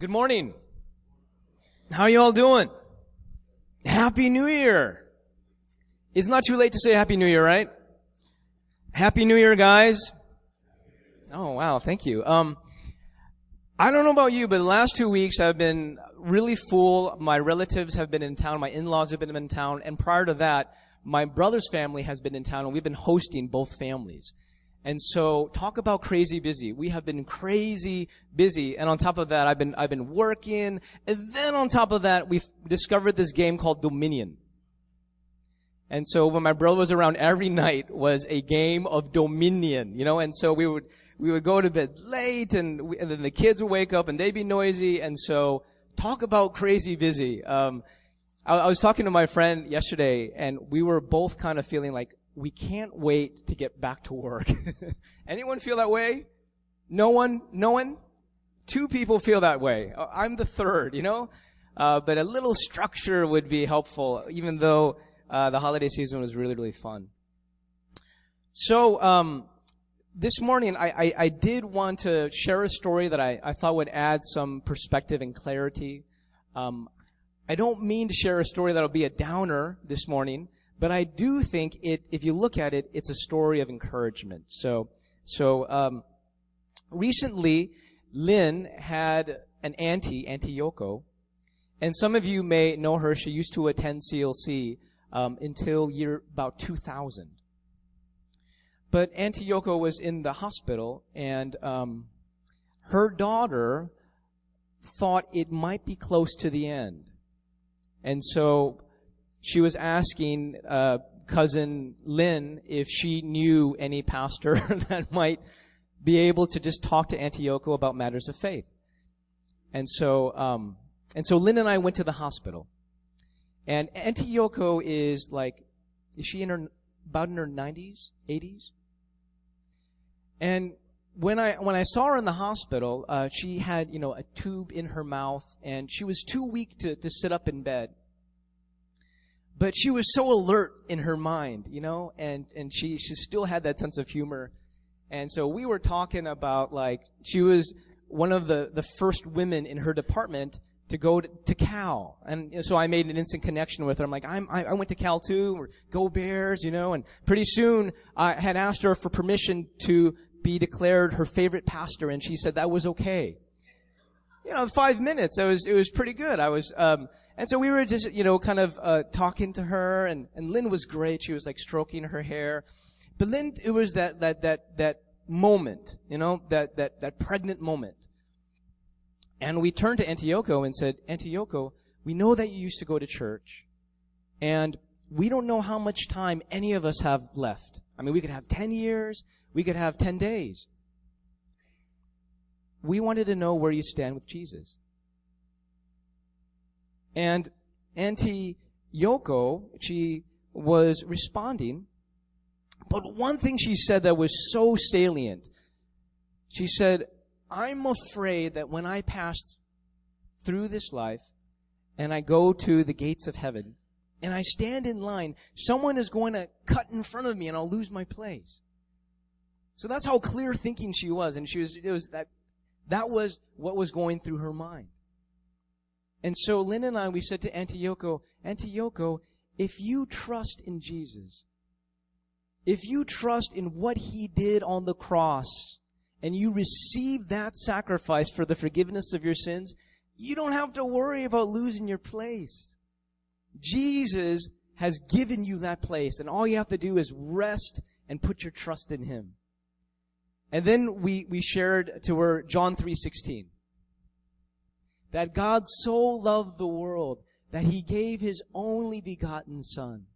Good morning. How are you all doing? Happy New Year. It's not too late to say Happy New Year, right? Happy New Year, guys. Oh, wow. Thank you. Um, I don't know about you, but the last two weeks I've been really full. My relatives have been in town. My in-laws have been in town. And prior to that, my brother's family has been in town and we've been hosting both families. And so talk about crazy busy. We have been crazy busy. And on top of that, I've been, I've been working. And then on top of that, we've discovered this game called Dominion. And so when my brother was around every night was a game of Dominion, you know, and so we would, we would go to bed late and, we, and then the kids would wake up and they'd be noisy. And so talk about crazy busy. Um, I, I was talking to my friend yesterday and we were both kind of feeling like, we can't wait to get back to work. Anyone feel that way? No one? No one? Two people feel that way. Uh, I'm the third, you know? Uh, but a little structure would be helpful, even though uh, the holiday season was really, really fun. So, um, this morning, I, I, I, did want to share a story that I, I thought would add some perspective and clarity. Um, I don't mean to share a story that'll be a downer this morning, but I do think it, if you look at it, it's a story of encouragement. So, so, um, recently, Lynn had an auntie, Auntie Yoko, and some of you may know her. She used to attend CLC um, until year about 2000. But Auntie Yoko was in the hospital, and um, her daughter thought it might be close to the end, and so she was asking uh, cousin Lynn if she knew any pastor that might be able to just talk to Auntie Yoko about matters of faith. And so, um, and so Lynn and I went to the hospital. And Auntie Yoko is like, is she in her, about in her 90s, 80s? And when I, when I saw her in the hospital, uh, she had, you know, a tube in her mouth and she was too weak to, to sit up in bed but she was so alert in her mind, you know, and, and she, she still had that sense of humor. And so we were talking about like, she was one of the, the first women in her department to go to, to Cal. And so I made an instant connection with her. I'm like, I'm, I, I went to Cal too, or go Bears, you know, and pretty soon I had asked her for permission to be declared her favorite pastor and she said that was okay. You know, five minutes, it was, it was pretty good. I was, um, and so we were just, you know, kind of uh, talking to her, and, and Lynn was great. She was like stroking her hair. But Lynn, it was that, that, that, that moment, you know, that, that, that pregnant moment. And we turned to Auntie Yoko and said, Auntie Yoko, we know that you used to go to church, and we don't know how much time any of us have left. I mean, we could have 10 years, we could have 10 days. We wanted to know where you stand with Jesus. And Auntie Yoko, she was responding. But one thing she said that was so salient, she said, I'm afraid that when I pass through this life and I go to the gates of heaven and I stand in line, someone is going to cut in front of me and I'll lose my place. So that's how clear thinking she was. And she was, it was that, that was what was going through her mind. And so Lynn and I, we said to Auntie Yoko, if you trust in Jesus, if you trust in what He did on the cross, and you receive that sacrifice for the forgiveness of your sins, you don't have to worry about losing your place. Jesus has given you that place, and all you have to do is rest and put your trust in Him. And then we, we shared to her John 3.16 that God so loved the world that he gave his only begotten son.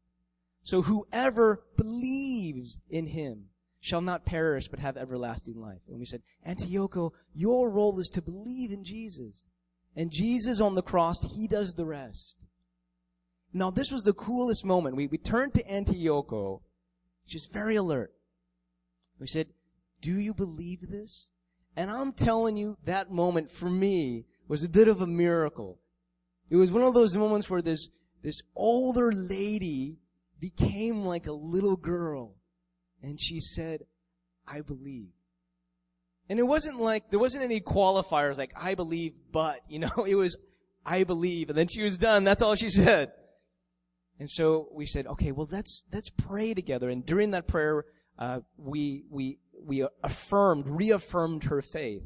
So whoever believes in him shall not perish but have everlasting life. And we said, Auntie Yoko, your role is to believe in Jesus. And Jesus on the cross, he does the rest. Now this was the coolest moment. We, we turned to Auntie Yoko. She's very alert. We said, do you believe this? And I'm telling you, that moment for me was a bit of a miracle. It was one of those moments where this, this older lady became like a little girl. And she said, I believe. And it wasn't like, there wasn't any qualifiers like, I believe, but, you know, it was, I believe, and then she was done. That's all she said. And so we said, okay, well, let's, let's pray together. And during that prayer, uh, we, we, we affirmed, reaffirmed her faith.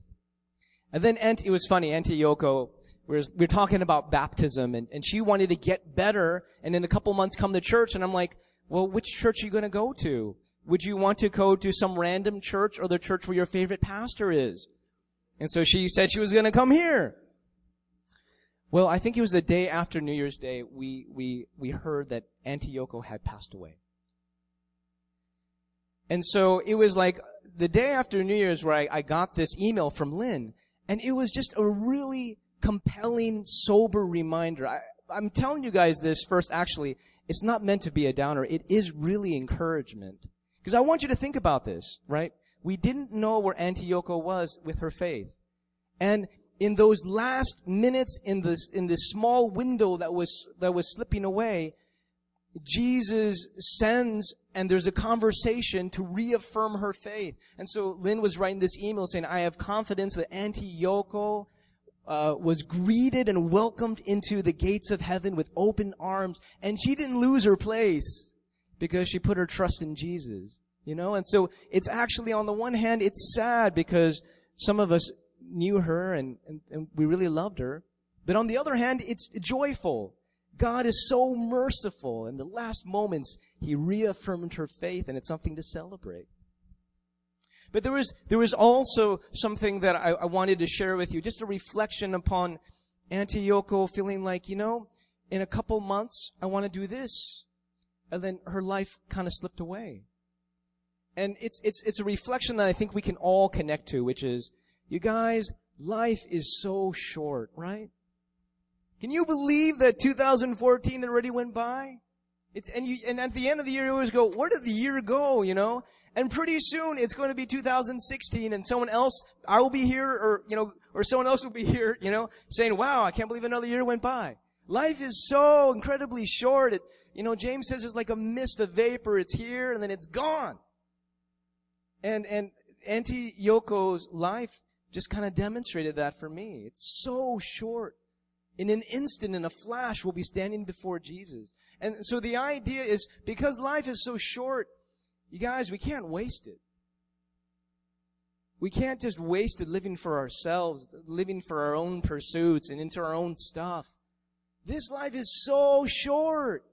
And then Auntie, it was funny, Auntie Yoko, we were, we were talking about baptism and, and she wanted to get better and in a couple months come to church and I'm like, well, which church are you going to go to? Would you want to go to some random church or the church where your favorite pastor is? And so she said she was going to come here. Well, I think it was the day after New Year's Day, we, we, we heard that Auntie Yoko had passed away. And so it was like the day after New Year's where I, I got this email from Lynn, and it was just a really compelling, sober reminder. I, I'm telling you guys this first, actually, it's not meant to be a downer. It is really encouragement. Because I want you to think about this, right? We didn't know where Auntie Yoko was with her faith. And in those last minutes in this, in this small window that was, that was slipping away, Jesus sends and there's a conversation to reaffirm her faith. And so Lynn was writing this email saying, I have confidence that Auntie Yoko uh, was greeted and welcomed into the gates of heaven with open arms, and she didn't lose her place because she put her trust in Jesus. You know, and so it's actually on the one hand, it's sad because some of us knew her and, and, and we really loved her. But on the other hand, it's joyful. God is so merciful. In the last moments, He reaffirmed her faith and it's something to celebrate. But there was, there was also something that I, I wanted to share with you, just a reflection upon Auntie Yoko feeling like, you know, in a couple months, I want to do this. And then her life kind of slipped away. And it's, it's, it's a reflection that I think we can all connect to, which is, you guys, life is so short, right? Can you believe that 2014 already went by? It's, and you, and at the end of the year, you always go, where did the year go, you know? And pretty soon it's going to be 2016 and someone else, I will be here or, you know, or someone else will be here, you know, saying, wow, I can't believe another year went by. Life is so incredibly short. It, you know, James says it's like a mist of vapor. It's here and then it's gone. And, and Auntie Yoko's life just kind of demonstrated that for me. It's so short. In an instant, in a flash, we'll be standing before Jesus. And so the idea is because life is so short, you guys, we can't waste it. We can't just waste it living for ourselves, living for our own pursuits and into our own stuff. This life is so short.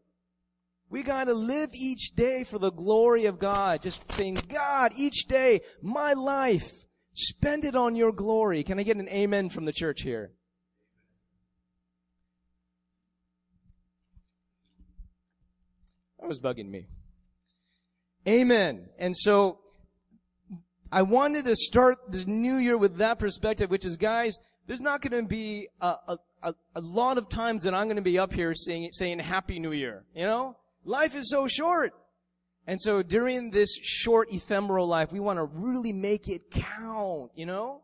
We gotta live each day for the glory of God. Just saying, God, each day, my life, spend it on your glory. Can I get an amen from the church here? That was bugging me. Amen. And so I wanted to start this new year with that perspective, which is guys, there's not going to be a, a, a, lot of times that I'm going to be up here saying, saying Happy New Year. You know? Life is so short. And so during this short ephemeral life, we want to really make it count, you know?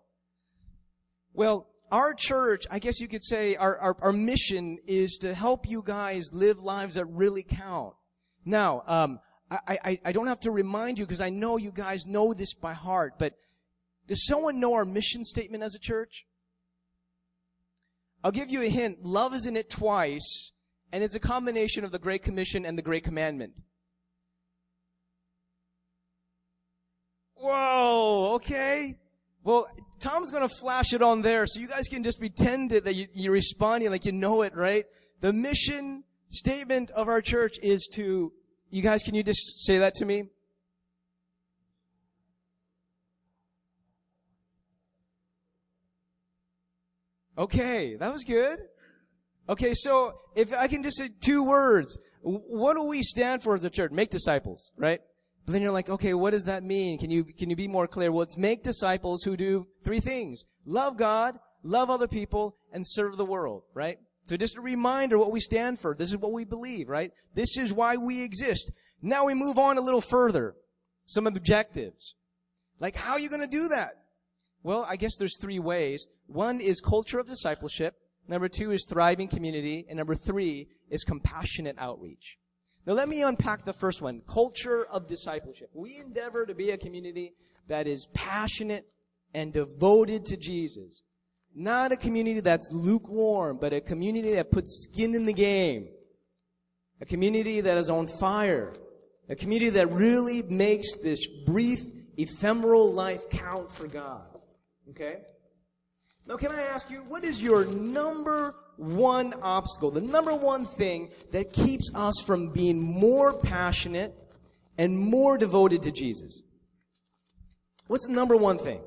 Well, our church, I guess you could say our, our, our mission is to help you guys live lives that really count. Now, um, I, I, I don't have to remind you because I know you guys know this by heart, but does someone know our mission statement as a church? I'll give you a hint. Love is in it twice, and it's a combination of the Great Commission and the Great Commandment. Whoa, okay. Well, Tom's gonna flash it on there, so you guys can just pretend that you, you're responding like you know it, right? The mission statement of our church is to you guys, can you just say that to me? Okay, that was good. Okay, so if I can just say two words, what do we stand for as a church? Make disciples, right? But then you're like, okay, what does that mean? Can you, can you be more clear? Well, it's make disciples who do three things. Love God, love other people, and serve the world, right? So just a reminder what we stand for. This is what we believe, right? This is why we exist. Now we move on a little further. Some objectives. Like, how are you going to do that? Well, I guess there's three ways. One is culture of discipleship. Number two is thriving community. And number three is compassionate outreach. Now let me unpack the first one. Culture of discipleship. We endeavor to be a community that is passionate and devoted to Jesus. Not a community that's lukewarm, but a community that puts skin in the game. A community that is on fire. A community that really makes this brief, ephemeral life count for God. Okay? Now, can I ask you, what is your number one obstacle, the number one thing that keeps us from being more passionate and more devoted to Jesus? What's the number one thing?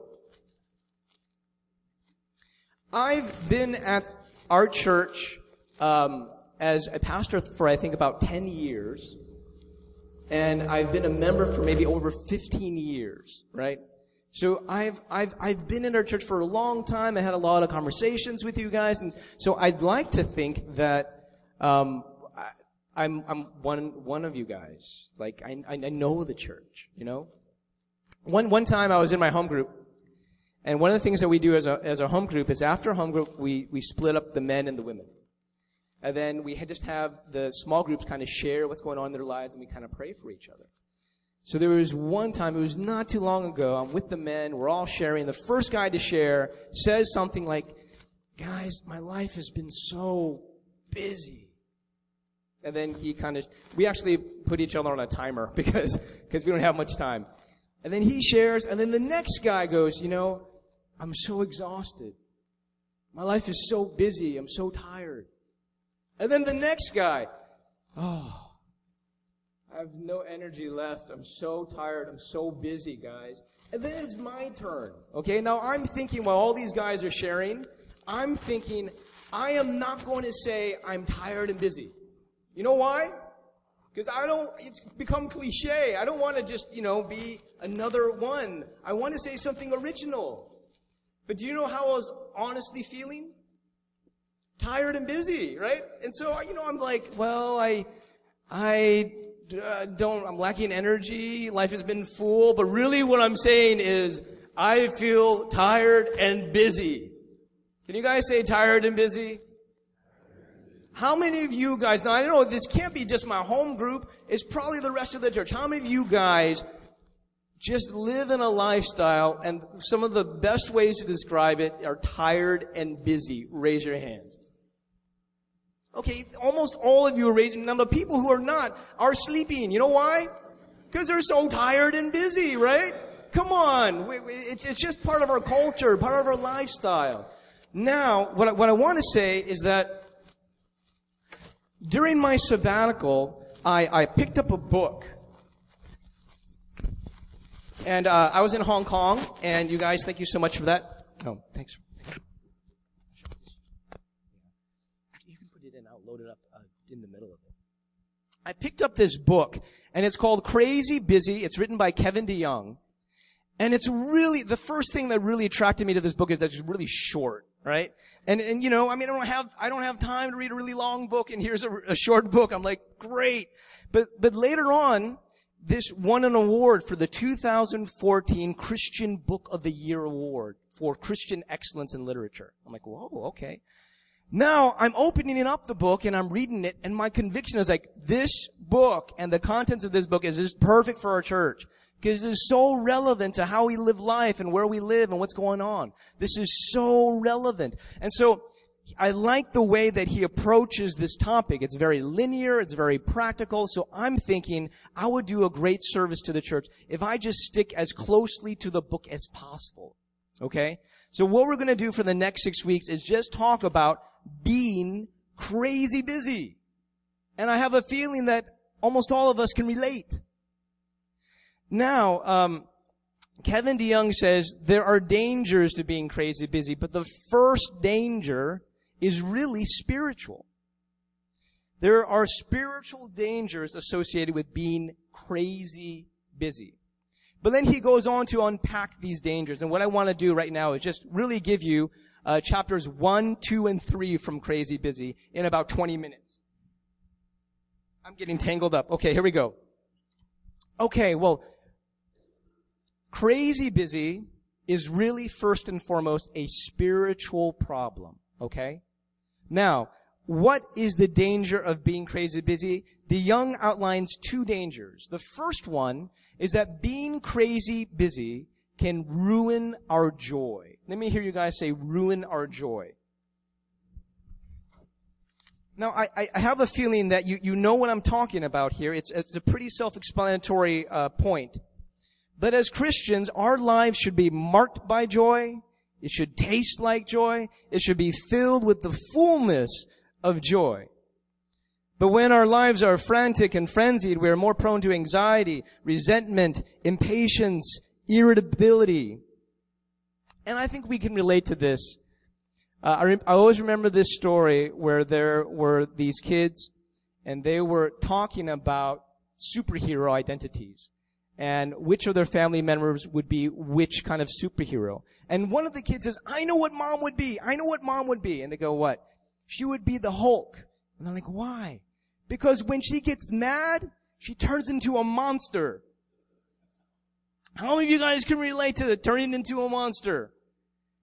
I've been at our church um, as a pastor for I think about 10 years. And I've been a member for maybe over 15 years, right? So I've, I've, I've been in our church for a long time. I had a lot of conversations with you guys. And so I'd like to think that, um, I, am I'm one, one of you guys. Like, I, I know the church, you know? One, one time I was in my home group and one of the things that we do as a, as a home group is after home group, we, we split up the men and the women. And then we just have the small groups kind of share what's going on in their lives and we kind of pray for each other. So there was one time, it was not too long ago, I'm with the men, we're all sharing. The first guy to share says something like, guys, my life has been so busy. And then he kind of, we actually put each other on a timer because, because we don't have much time. And then he shares, and then the next guy goes, you know, I'm so exhausted. My life is so busy. I'm so tired. And then the next guy, oh, I have no energy left. I'm so tired. I'm so busy, guys. And then it's my turn. Okay, now I'm thinking while all these guys are sharing, I'm thinking, I am not going to say I'm tired and busy. You know why? Because I don't, it's become cliche. I don't want to just, you know, be another one. I want to say something original. But do you know how I was honestly feeling? Tired and busy, right? And so, you know, I'm like, well, I, I uh, don't, I'm lacking energy. Life has been full. But really what I'm saying is, I feel tired and busy. Can you guys say tired and busy? How many of you guys, now I know this can't be just my home group, it's probably the rest of the church. How many of you guys just live in a lifestyle, and some of the best ways to describe it are tired and busy. Raise your hands. Okay, almost all of you are raising. Now the people who are not are sleeping. You know why? Because they're so tired and busy, right? Come on. It's, just part of our culture, part of our lifestyle. Now, what I, want to say is that during my sabbatical, I picked up a book and uh, I was in Hong Kong, and you guys, thank you so much for that. Oh, thanks. You can put it in. I'll load it up uh, in the middle of it. I picked up this book, and it's called Crazy Busy. It's written by Kevin DeYoung. And it's really, the first thing that really attracted me to this book is that it's really short, right? And, and you know, I mean, I don't have, I don't have time to read a really long book, and here's a, a short book. I'm like, great. But, but later on, this won an award for the 2014 Christian Book of the Year Award for Christian Excellence in Literature. I'm like, whoa, okay. Now I'm opening up the book and I'm reading it and my conviction is like, this book and the contents of this book is just perfect for our church. Because it is so relevant to how we live life and where we live and what's going on. This is so relevant. And so, I like the way that he approaches this topic. It's very linear, it's very practical, so I'm thinking I would do a great service to the church if I just stick as closely to the book as possible. Okay? So what we're gonna do for the next six weeks is just talk about being crazy busy. And I have a feeling that almost all of us can relate. Now, um, Kevin DeYoung says there are dangers to being crazy busy, but the first danger is really spiritual. There are spiritual dangers associated with being crazy busy. But then he goes on to unpack these dangers. And what I want to do right now is just really give you uh, chapters 1, 2, and 3 from Crazy Busy in about 20 minutes. I'm getting tangled up. Okay, here we go. Okay, well, crazy busy is really first and foremost a spiritual problem. Okay? Now, what is the danger of being crazy busy? DeYoung outlines two dangers. The first one is that being crazy busy can ruin our joy. Let me hear you guys say ruin our joy. Now, I, I have a feeling that you, you know what I'm talking about here. It's, it's a pretty self-explanatory uh, point. But as Christians, our lives should be marked by joy. It should taste like joy. It should be filled with the fullness of joy. But when our lives are frantic and frenzied, we are more prone to anxiety, resentment, impatience, irritability. And I think we can relate to this. Uh, I, re- I always remember this story where there were these kids and they were talking about superhero identities and which of their family members would be which kind of superhero. And one of the kids says, I know what mom would be. I know what mom would be. And they go, what? She would be the Hulk. And I'm like, why? Because when she gets mad, she turns into a monster. How many of you guys can relate to the turning into a monster?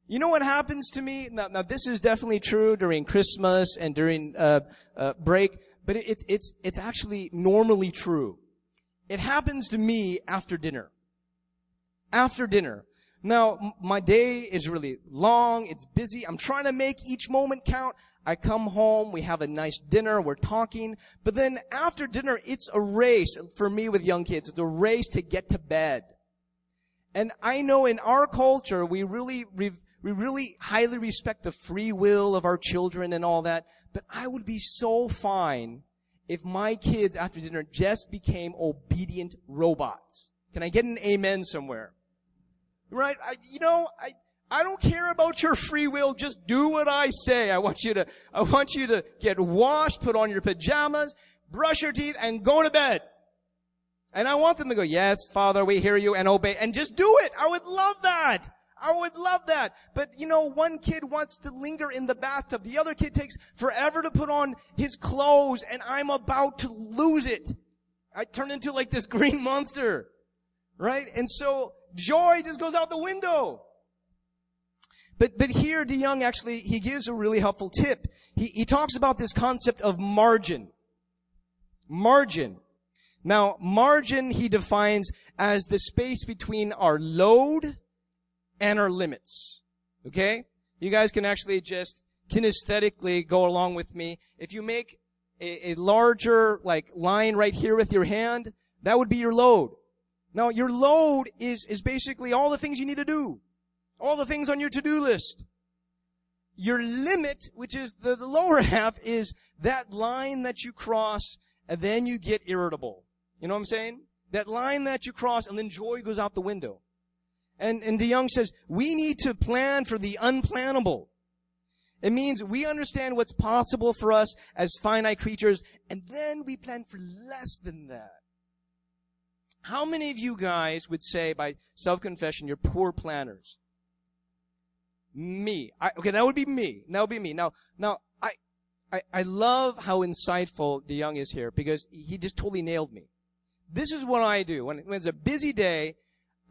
You know what happens to me? Now, now this is definitely true during Christmas and during uh, uh, break, but it, it, it's it's actually normally true. It happens to me after dinner. After dinner. Now, my day is really long. It's busy. I'm trying to make each moment count. I come home. We have a nice dinner. We're talking. But then after dinner, it's a race for me with young kids. It's a race to get to bed. And I know in our culture, we really, we really highly respect the free will of our children and all that. But I would be so fine if my kids after dinner just became obedient robots. Can I get an amen somewhere? Right? I, you know, I, I don't care about your free will. Just do what I say. I want you to, I want you to get washed, put on your pajamas, brush your teeth, and go to bed. And I want them to go, yes, Father, we hear you and obey and just do it. I would love that. I would love that. But you know, one kid wants to linger in the bathtub. The other kid takes forever to put on his clothes and I'm about to lose it. I turn into like this green monster. Right? And so joy just goes out the window. But, but here DeYoung actually, he gives a really helpful tip. He, he talks about this concept of margin. Margin. Now, margin he defines as the space between our load and our limits. Okay? You guys can actually just kinesthetically go along with me. If you make a, a larger, like, line right here with your hand, that would be your load. Now, your load is, is basically all the things you need to do. All the things on your to-do list. Your limit, which is the, the lower half, is that line that you cross and then you get irritable. You know what I'm saying? That line that you cross and then joy goes out the window. And, and DeYoung says, we need to plan for the unplannable. It means we understand what's possible for us as finite creatures, and then we plan for less than that. How many of you guys would say by self-confession you're poor planners? Me. I, okay, that would be me. That would be me. Now, now, I, I, I love how insightful DeYoung is here because he just totally nailed me. This is what I do. When, when it's a busy day,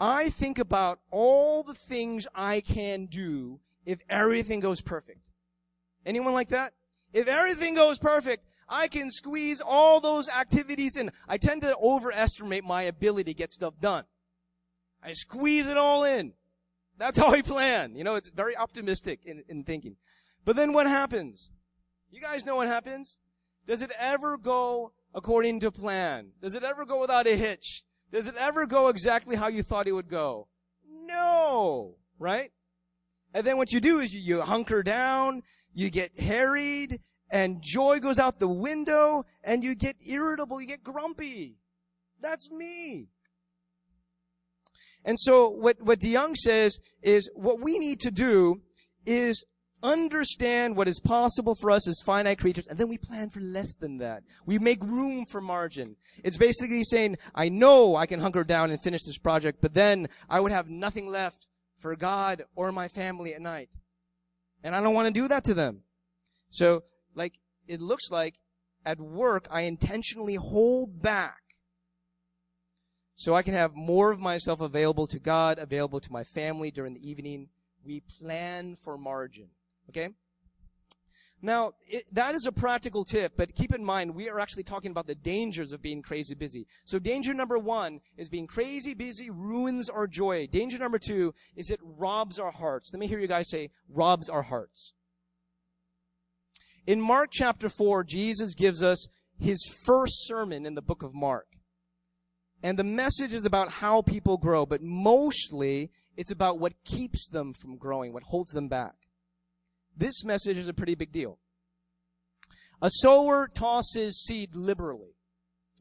I think about all the things I can do if everything goes perfect. Anyone like that? If everything goes perfect, I can squeeze all those activities in. I tend to overestimate my ability to get stuff done. I squeeze it all in. That's how I plan. You know, it's very optimistic in, in thinking. But then what happens? You guys know what happens? Does it ever go according to plan? Does it ever go without a hitch? Does it ever go exactly how you thought it would go? No, right? And then what you do is you, you hunker down, you get harried, and joy goes out the window, and you get irritable, you get grumpy. That's me. And so what, what DeYoung says is what we need to do is understand what is possible for us as finite creatures, and then we plan for less than that. We make room for margin. It's basically saying, I know I can hunker down and finish this project, but then I would have nothing left for God or my family at night. And I don't want to do that to them. So, like, it looks like at work, I intentionally hold back so I can have more of myself available to God, available to my family during the evening. We plan for margin. Okay? Now, it, that is a practical tip, but keep in mind, we are actually talking about the dangers of being crazy busy. So danger number one is being crazy busy ruins our joy. Danger number two is it robs our hearts. Let me hear you guys say, robs our hearts. In Mark chapter 4, Jesus gives us his first sermon in the book of Mark. And the message is about how people grow, but mostly it's about what keeps them from growing, what holds them back. This message is a pretty big deal. A sower tosses seed liberally.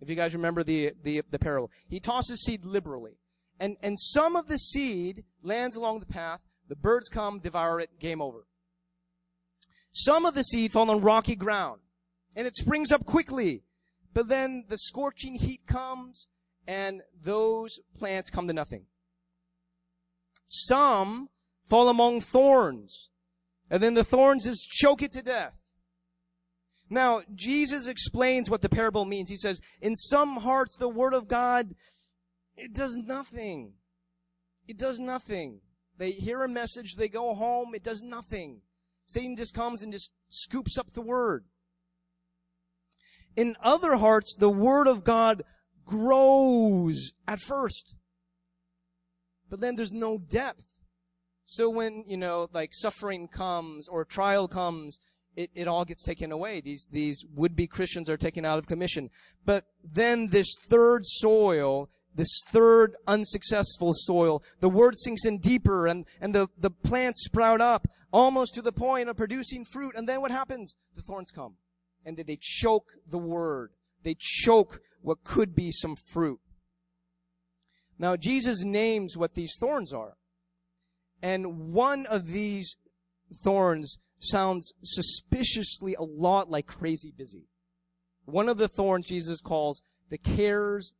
If you guys remember the, the, the parable. He tosses seed liberally. And, and some of the seed lands along the path. The birds come, devour it, game over. Some of the seed fall on rocky ground. And it springs up quickly. But then the scorching heat comes and those plants come to nothing. Some fall among thorns and then the thorns just choke it to death. Now, Jesus explains what the parable means. He says, in some hearts, the word of God, it does nothing. It does nothing. They hear a message, they go home, it does nothing. Satan just comes and just scoops up the word. In other hearts, the word of God grows at first. But then there's no depth. So when, you know, like suffering comes or trial comes, it, it all gets taken away. These, these would-be Christians are taken out of commission. But then this third soil, this third unsuccessful soil, the word sinks in deeper and, and the, the plants sprout up almost to the point of producing fruit. And then what happens? The thorns come and they choke the word. They choke what could be some fruit. Now Jesus names what these thorns are. And one of these thorns sounds suspiciously a lot like crazy busy. One of the thorns Jesus calls the cares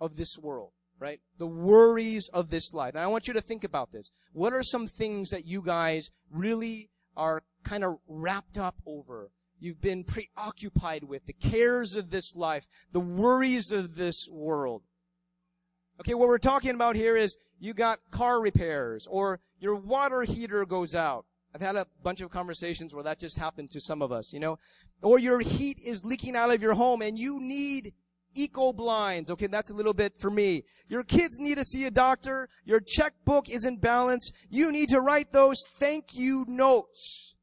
of this world, right? The worries of this life. And I want you to think about this. What are some things that you guys really are kind of wrapped up over? You've been preoccupied with the cares of this life, the worries of this world. Okay, what we're talking about here is you got car repairs or your water heater goes out. I've had a bunch of conversations where that just happened to some of us, you know, or your heat is leaking out of your home and you need eco blinds. Okay, that's a little bit for me. Your kids need to see a doctor. Your checkbook isn't balanced. You need to write those thank you notes.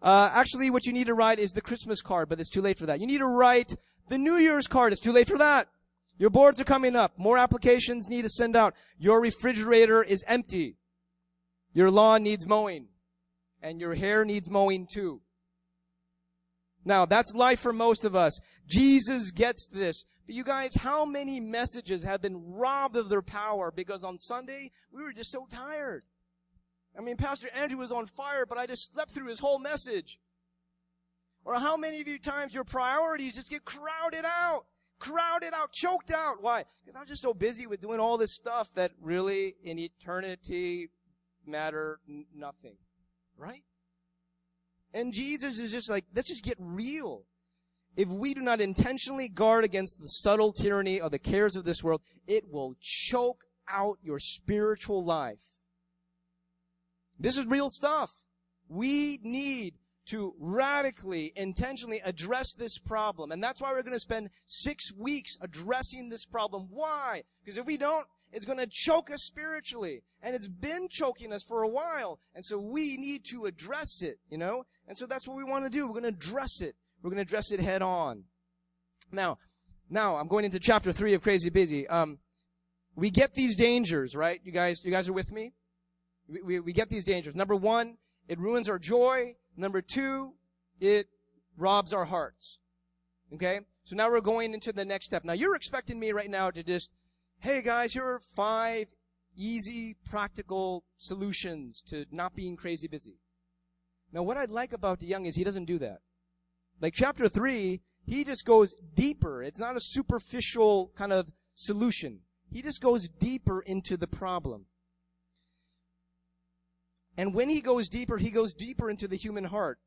Uh, actually, what you need to write is the Christmas card, but it's too late for that. You need to write the New Year's card. It's too late for that. Your boards are coming up. More applications need to send out. Your refrigerator is empty. Your lawn needs mowing. And your hair needs mowing too. Now, that's life for most of us. Jesus gets this. But you guys, how many messages have been robbed of their power because on Sunday, we were just so tired. I mean, Pastor Andrew was on fire, but I just slept through his whole message. Or how many of you times your priorities just get crowded out? Crowded out, choked out. Why? Because I'm just so busy with doing all this stuff that really in eternity matter n- nothing. Right? And Jesus is just like, let's just get real. If we do not intentionally guard against the subtle tyranny of the cares of this world, it will choke out your spiritual life. This is real stuff. We need to radically, intentionally address this problem. And that's why we're going to spend six weeks addressing this problem. Why? Because if we don't, it's going to choke us spiritually. And it's been choking us for a while. And so we need to address it, you know? And so that's what we want to do. We're going to address it. We're going to address it head on. Now, now I'm going into chapter three of Crazy Busy. Um, we get these dangers, right? You guys, you guys are with me? We, we, we get these dangers. Number one, it ruins our joy. Number two, it robs our hearts. Okay? So now we're going into the next step. Now you're expecting me right now to just, hey guys, here are five easy, practical solutions to not being crazy busy. Now what I like about DeYoung is he doesn't do that. Like chapter three, he just goes deeper. It's not a superficial kind of solution. He just goes deeper into the problem. And when he goes deeper, he goes deeper into the human heart.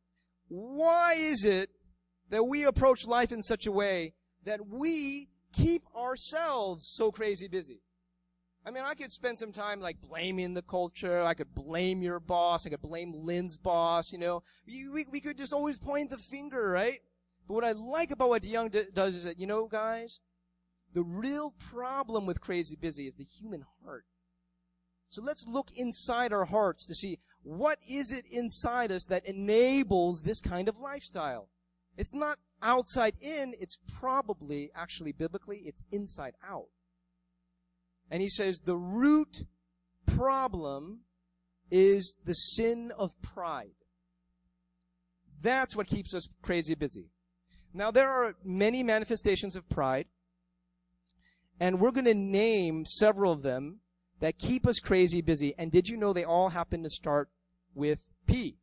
Why is it that we approach life in such a way that we keep ourselves so crazy busy? I mean, I could spend some time like blaming the culture. I could blame your boss. I could blame Lynn's boss. You know, we, we, we could just always point the finger, right? But what I like about what DeYoung d- does is that, you know, guys, the real problem with crazy busy is the human heart. So let's look inside our hearts to see what is it inside us that enables this kind of lifestyle. It's not outside in, it's probably, actually biblically, it's inside out. And he says the root problem is the sin of pride. That's what keeps us crazy busy. Now there are many manifestations of pride, and we're going to name several of them that keep us crazy busy. And did you know they all happen to start with P?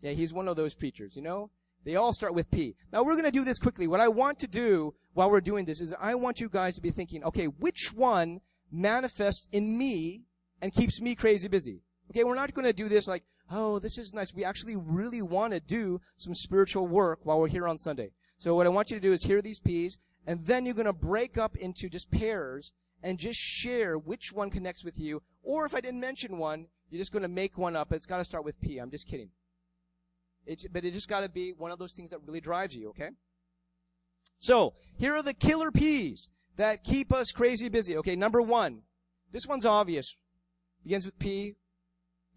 Yeah, he's one of those preachers, you know? They all start with P. Now we're going to do this quickly. What I want to do while we're doing this is I want you guys to be thinking, okay, which one manifests in me and keeps me crazy busy? Okay, we're not going to do this like, oh, this is nice. We actually really want to do some spiritual work while we're here on Sunday. So what I want you to do is hear these P's, and then you're going to break up into just pairs and just share which one connects with you. Or if I didn't mention one, you're just going to make one up. It's got to start with P. I'm just kidding. It's, but it just got to be one of those things that really drives you, okay? So, here are the killer P's that keep us crazy busy. Okay, number one. This one's obvious. Begins with P.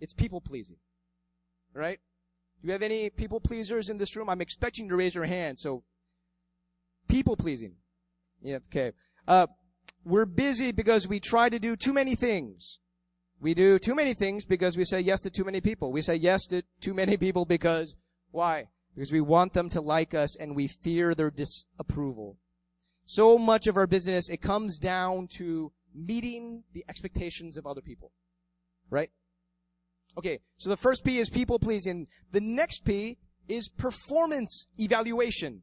It's people pleasing. Right? Do you have any people pleasers in this room? I'm expecting you to raise your hand, so people pleasing. Yeah, okay. Uh, we're busy because we try to do too many things. We do too many things because we say yes to too many people. We say yes to too many people because, why? Because we want them to like us and we fear their disapproval. So much of our business, it comes down to meeting the expectations of other people. Right? Okay, so the first P is people pleasing. The next P is performance evaluation.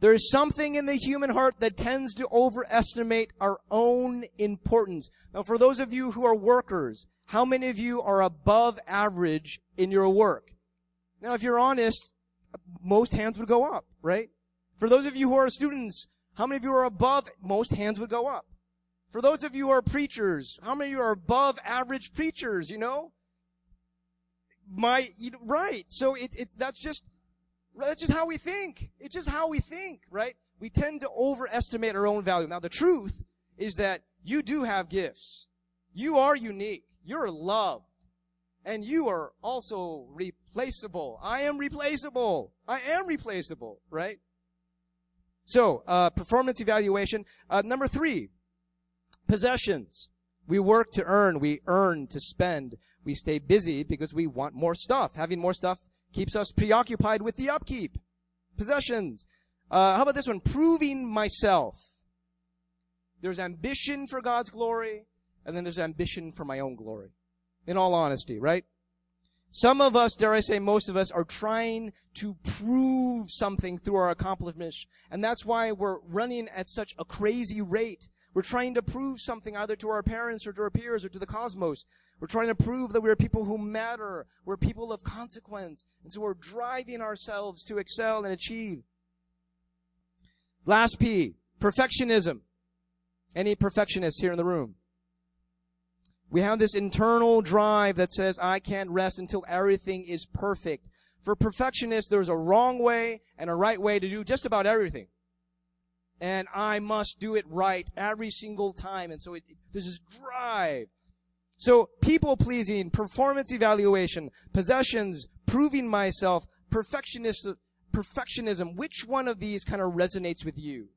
There is something in the human heart that tends to overestimate our own importance. Now, for those of you who are workers, how many of you are above average in your work? Now, if you're honest, most hands would go up, right? For those of you who are students, how many of you are above? Most hands would go up. For those of you who are preachers, how many of you are above average preachers, you know? My, right. So it, it's, that's just, that's just how we think. It's just how we think, right? We tend to overestimate our own value. Now the truth is that you do have gifts. You are unique. You're loved. And you are also replaceable. I am replaceable. I am replaceable, right? So, uh, performance evaluation. Uh, number three, possessions. We work to earn. We earn to spend. We stay busy because we want more stuff. Having more stuff keeps us preoccupied with the upkeep. Possessions. Uh, how about this one? Proving myself. There's ambition for God's glory, and then there's ambition for my own glory. In all honesty, right? Some of us, dare I say most of us, are trying to prove something through our accomplishments, and that's why we're running at such a crazy rate. We're trying to prove something either to our parents or to our peers or to the cosmos. We're trying to prove that we're people who matter. We're people of consequence. And so we're driving ourselves to excel and achieve. Last P, perfectionism. Any perfectionists here in the room? We have this internal drive that says, I can't rest until everything is perfect. For perfectionists, there's a wrong way and a right way to do just about everything. And I must do it right every single time. And so it, there's this drive so people pleasing, performance evaluation, possessions, proving myself, perfectionist, perfectionism, which one of these kind of resonates with you?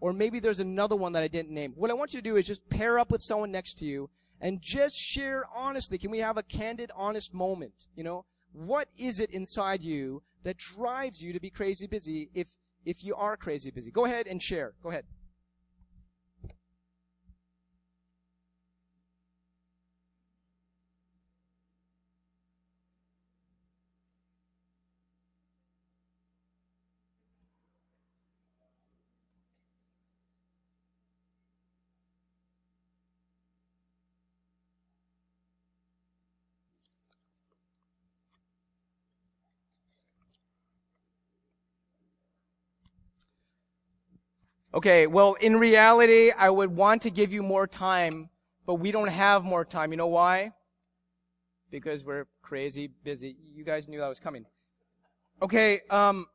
Or maybe there's another one that I didn't name. What I want you to do is just pair up with someone next to you and just share honestly. Can we have a candid, honest moment? You know, what is it inside you that drives you to be crazy busy if, if you are crazy busy? Go ahead and share. Go ahead. Okay, well, in reality, I would want to give you more time, but we don't have more time. You know why? Because we're crazy busy. You guys knew that was coming. Okay, um,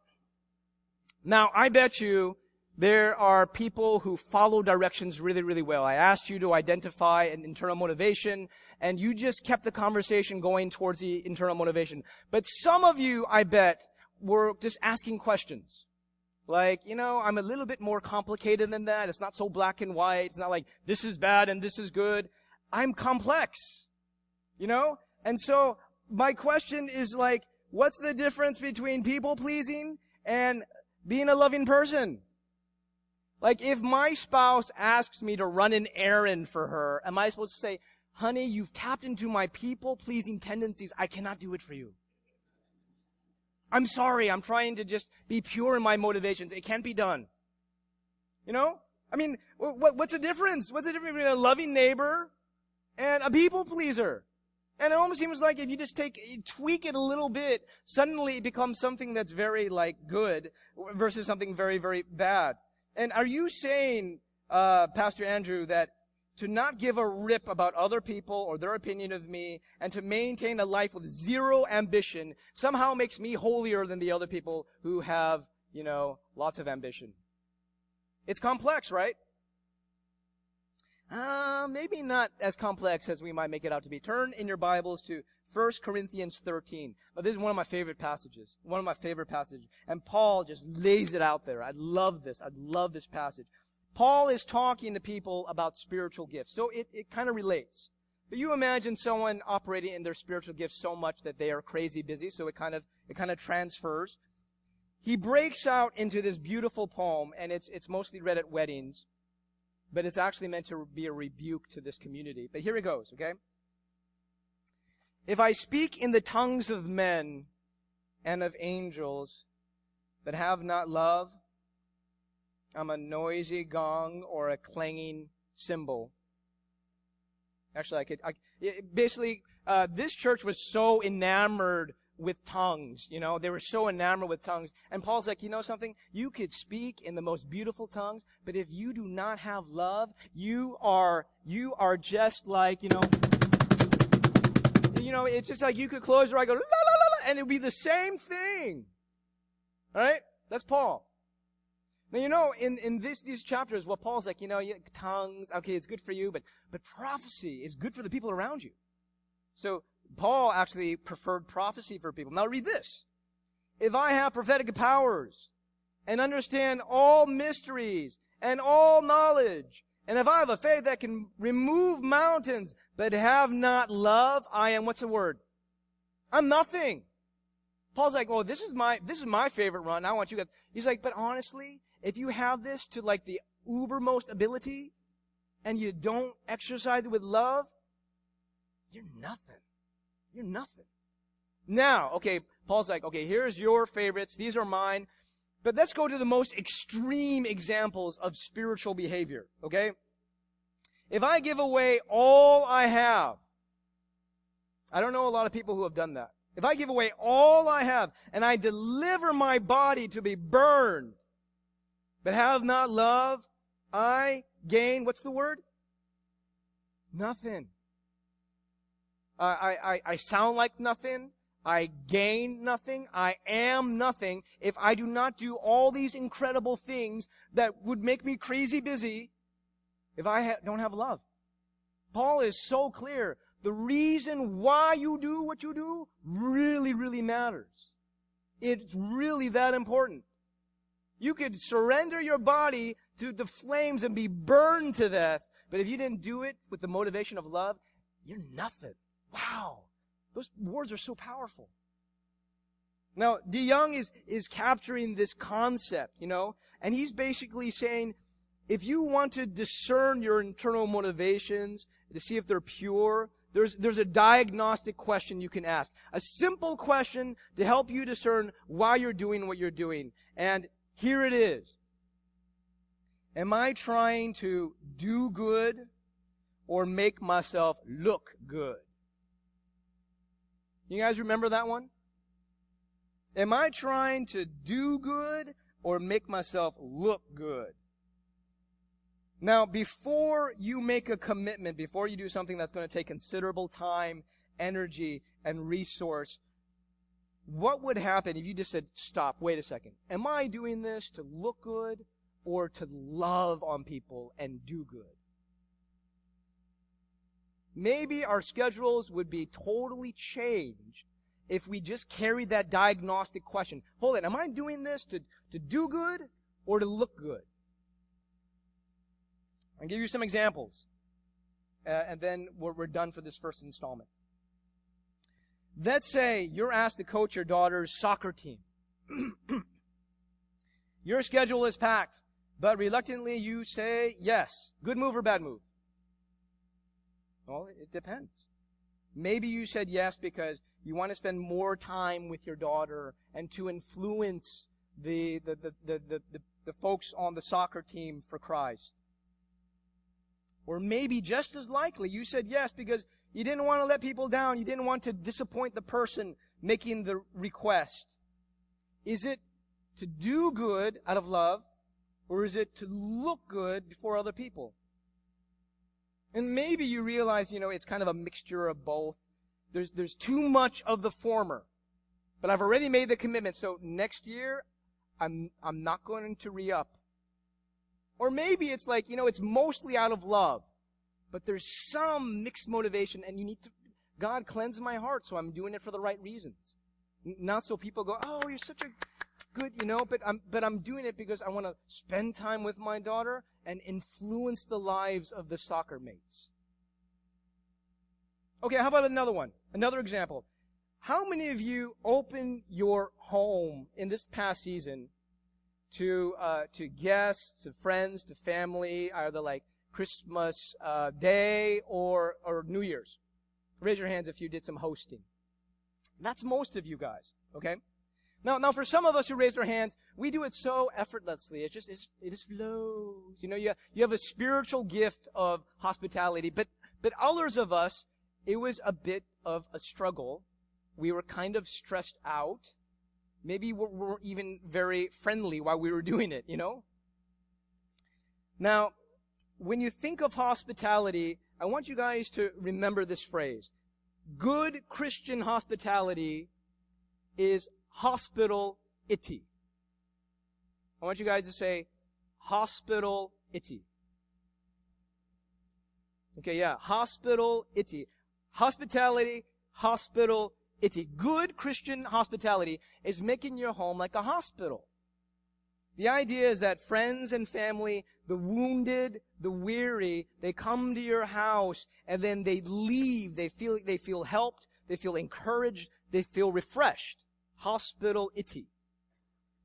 now I bet you there are people who follow directions really, really well. I asked you to identify an internal motivation, and you just kept the conversation going towards the internal motivation. But some of you, I bet, were just asking questions. Like, you know, I'm a little bit more complicated than that. It's not so black and white. It's not like this is bad and this is good. I'm complex. You know? And so my question is like, what's the difference between people pleasing and being a loving person? Like if my spouse asks me to run an errand for her, am I supposed to say, honey, you've tapped into my people pleasing tendencies. I cannot do it for you. I'm sorry. I'm trying to just be pure in my motivations. It can't be done. You know? I mean, what, what's the difference? What's the difference between a loving neighbor and a people pleaser? And it almost seems like if you just take, you tweak it a little bit, suddenly it becomes something that's very like good versus something very, very bad. And are you saying, uh, Pastor Andrew, that to not give a rip about other people or their opinion of me and to maintain a life with zero ambition somehow makes me holier than the other people who have, you know, lots of ambition. It's complex, right? Uh, maybe not as complex as we might make it out to be. Turn in your Bibles to 1 Corinthians 13. Now, this is one of my favorite passages. One of my favorite passages. And Paul just lays it out there. I love this. I love this passage. Paul is talking to people about spiritual gifts. So it, it kind of relates. But you imagine someone operating in their spiritual gifts so much that they are crazy busy, so it kind of, it kind of transfers. He breaks out into this beautiful poem, and it's, it's mostly read at weddings, but it's actually meant to be a rebuke to this community. But here it goes, okay? If I speak in the tongues of men and of angels, but have not love, I'm a noisy gong or a clanging cymbal. Actually, I could, I, basically, uh, this church was so enamored with tongues, you know, they were so enamored with tongues. And Paul's like, you know something? You could speak in the most beautiful tongues, but if you do not have love, you are, you are just like, you know, you know, it's just like you could close your eye, go, la, la, la, la, and it would be the same thing. Alright? That's Paul. Now, you know, in, in this, these chapters, what Paul's like, you know, tongues, okay, it's good for you, but, but prophecy is good for the people around you. So, Paul actually preferred prophecy for people. Now read this. If I have prophetic powers and understand all mysteries and all knowledge, and if I have a faith that can remove mountains, but have not love, I am, what's the word? I'm nothing. Paul's like, oh, this is my, this is my favorite run. I want you guys. He's like, but honestly, if you have this to like the ubermost ability and you don't exercise it with love, you're nothing. You're nothing. Now, okay, Paul's like, okay, here's your favorites. These are mine. But let's go to the most extreme examples of spiritual behavior, okay? If I give away all I have, I don't know a lot of people who have done that. If I give away all I have and I deliver my body to be burned, but have not love, I gain, what's the word? Nothing. I, I, I sound like nothing. I gain nothing. I am nothing if I do not do all these incredible things that would make me crazy busy if I ha- don't have love. Paul is so clear. The reason why you do what you do really, really matters. It's really that important. You could surrender your body to the flames and be burned to death. But if you didn't do it with the motivation of love, you're nothing. Wow. Those words are so powerful. Now, DeYoung is, is capturing this concept, you know, and he's basically saying, if you want to discern your internal motivations, to see if they're pure, there's, there's a diagnostic question you can ask. A simple question to help you discern why you're doing what you're doing. And here it is. Am I trying to do good or make myself look good? You guys remember that one? Am I trying to do good or make myself look good? Now, before you make a commitment, before you do something that's going to take considerable time, energy, and resource, what would happen if you just said, stop, wait a second. Am I doing this to look good or to love on people and do good? Maybe our schedules would be totally changed if we just carried that diagnostic question. Hold it, am I doing this to, to do good or to look good? I'll give you some examples. Uh, and then we're, we're done for this first installment. Let's say you're asked to coach your daughter's soccer team. your schedule is packed, but reluctantly you say yes. Good move or bad move? Well, it depends. Maybe you said yes because you want to spend more time with your daughter and to influence the, the, the, the, the, the, the folks on the soccer team for Christ. Or maybe just as likely, you said yes because you didn't want to let people down. You didn't want to disappoint the person making the request. Is it to do good out of love or is it to look good before other people? And maybe you realize, you know, it's kind of a mixture of both. There's, there's too much of the former. But I've already made the commitment, so next year, I'm, I'm not going to re-up. Or maybe it's like, you know, it's mostly out of love. But there's some mixed motivation and you need to, God cleanse my heart so I'm doing it for the right reasons. Not so people go, oh, you're such a good, you know, but I'm, but I'm doing it because I want to spend time with my daughter and influence the lives of the soccer mates. Okay, how about another one? Another example. How many of you open your home in this past season to uh, to guests, to friends, to family, either like Christmas uh, Day or or New Year's? Raise your hands if you did some hosting. That's most of you guys. Okay. Now, now for some of us who raise our hands, we do it so effortlessly. It just, it's, it just flows. You know, you, you have a spiritual gift of hospitality, but, but others of us, it was a bit of a struggle. We were kind of stressed out. Maybe we weren't even very friendly while we were doing it, you know? Now, when you think of hospitality, I want you guys to remember this phrase. Good Christian hospitality is hospital itty. I want you guys to say hospital itty. Okay, yeah, hospital itty. Hospitality, hospital itty. Good Christian hospitality is making your home like a hospital. The idea is that friends and family, the wounded, the weary, they come to your house and then they leave. They feel, they feel helped. They feel encouraged. They feel refreshed hospital itty.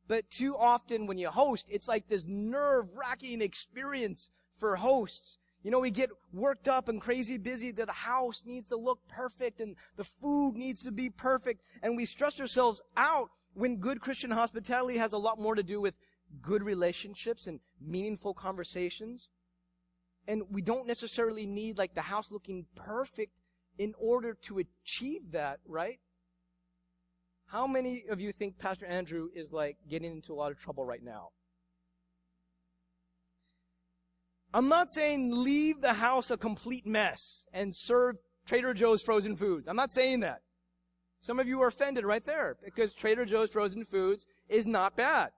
But too often when you host, it's like this nerve wracking experience for hosts. You know, we get worked up and crazy busy that the house needs to look perfect and the food needs to be perfect and we stress ourselves out when good Christian hospitality has a lot more to do with good relationships and meaningful conversations. And we don't necessarily need like the house looking perfect in order to achieve that, right? How many of you think Pastor Andrew is like getting into a lot of trouble right now? I'm not saying leave the house a complete mess and serve Trader Joe's frozen foods. I'm not saying that. Some of you are offended right there because Trader Joe's frozen foods is not bad.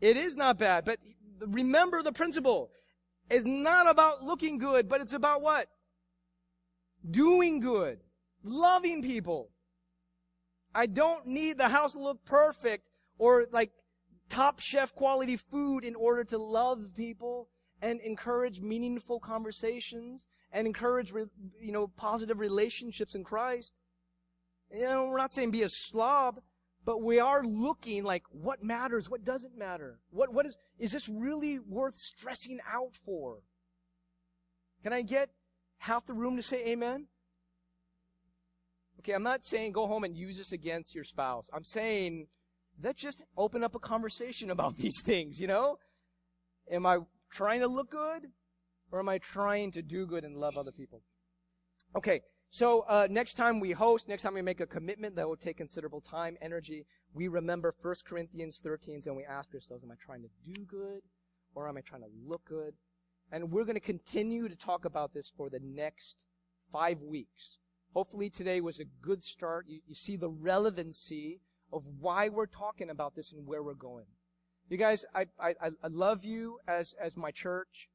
It is not bad, but remember the principle. It's not about looking good, but it's about what? Doing good. Loving people. I don't need the house to look perfect or like top chef quality food in order to love people and encourage meaningful conversations and encourage, you know, positive relationships in Christ. You know, we're not saying be a slob, but we are looking like what matters, what doesn't matter. What, what is, is this really worth stressing out for? Can I get half the room to say amen? Okay, I'm not saying go home and use this against your spouse. I'm saying let's just open up a conversation about these things, you know? Am I trying to look good or am I trying to do good and love other people? Okay, so uh, next time we host, next time we make a commitment that will take considerable time, energy, we remember 1 Corinthians 13 and we ask ourselves, am I trying to do good or am I trying to look good? And we're going to continue to talk about this for the next five weeks. Hopefully today was a good start. You, you see the relevancy of why we're talking about this and where we're going. You guys, I, I, I love you as, as my church.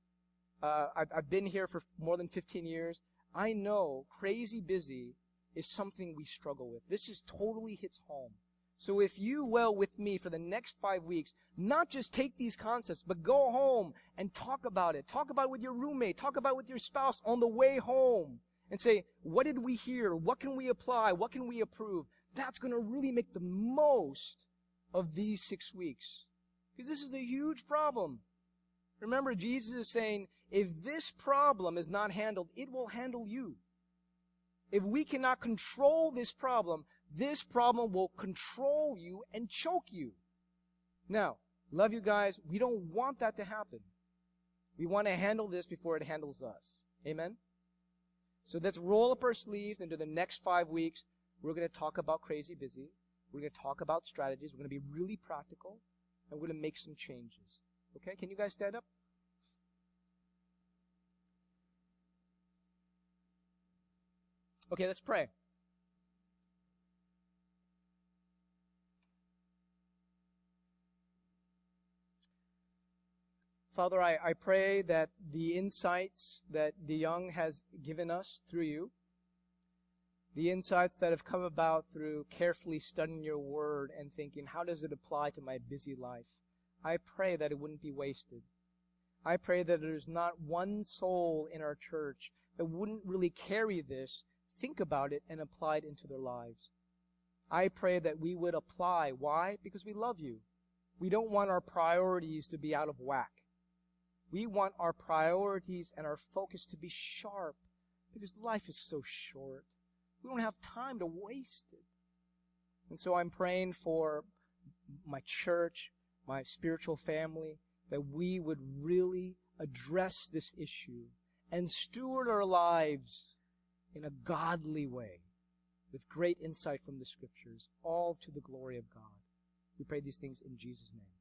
Uh, I've, I've been here for more than 15 years. I know crazy busy is something we struggle with. This just totally hits home. So if you will with me for the next five weeks, not just take these concepts, but go home and talk about it. Talk about it with your roommate. Talk about it with your spouse on the way home and say, what did we hear? What can we apply? What can we approve? That's going to really make the most of these six weeks. Because this is a huge problem. Remember, Jesus is saying, if this problem is not handled, it will handle you. If we cannot control this problem, this problem will control you and choke you. Now, love you guys. We don't want that to happen. We want to handle this before it handles us. Amen? So let's roll up our sleeves into the next five weeks. We're going to talk about crazy busy. We're going to talk about strategies. We're going to be really practical and we're going to make some changes. Okay? Can you guys stand up? Okay, let's pray. Father, I, I pray that the insights that DeYoung has given us through you, the insights that have come about through carefully studying your word and thinking, how does it apply to my busy life? I pray that it wouldn't be wasted. I pray that there's not one soul in our church that wouldn't really carry this think about it and apply it into their lives. I pray that we would apply. Why? Because we love you. We don't want our priorities to be out of whack. We want our priorities and our focus to be sharp because life is so short. We don't have time to waste it. And so I'm praying for my church, my spiritual family, that we would really address this issue and steward our lives in a godly way with great insight from the scriptures, all to the glory of God. We pray these things in Jesus' name.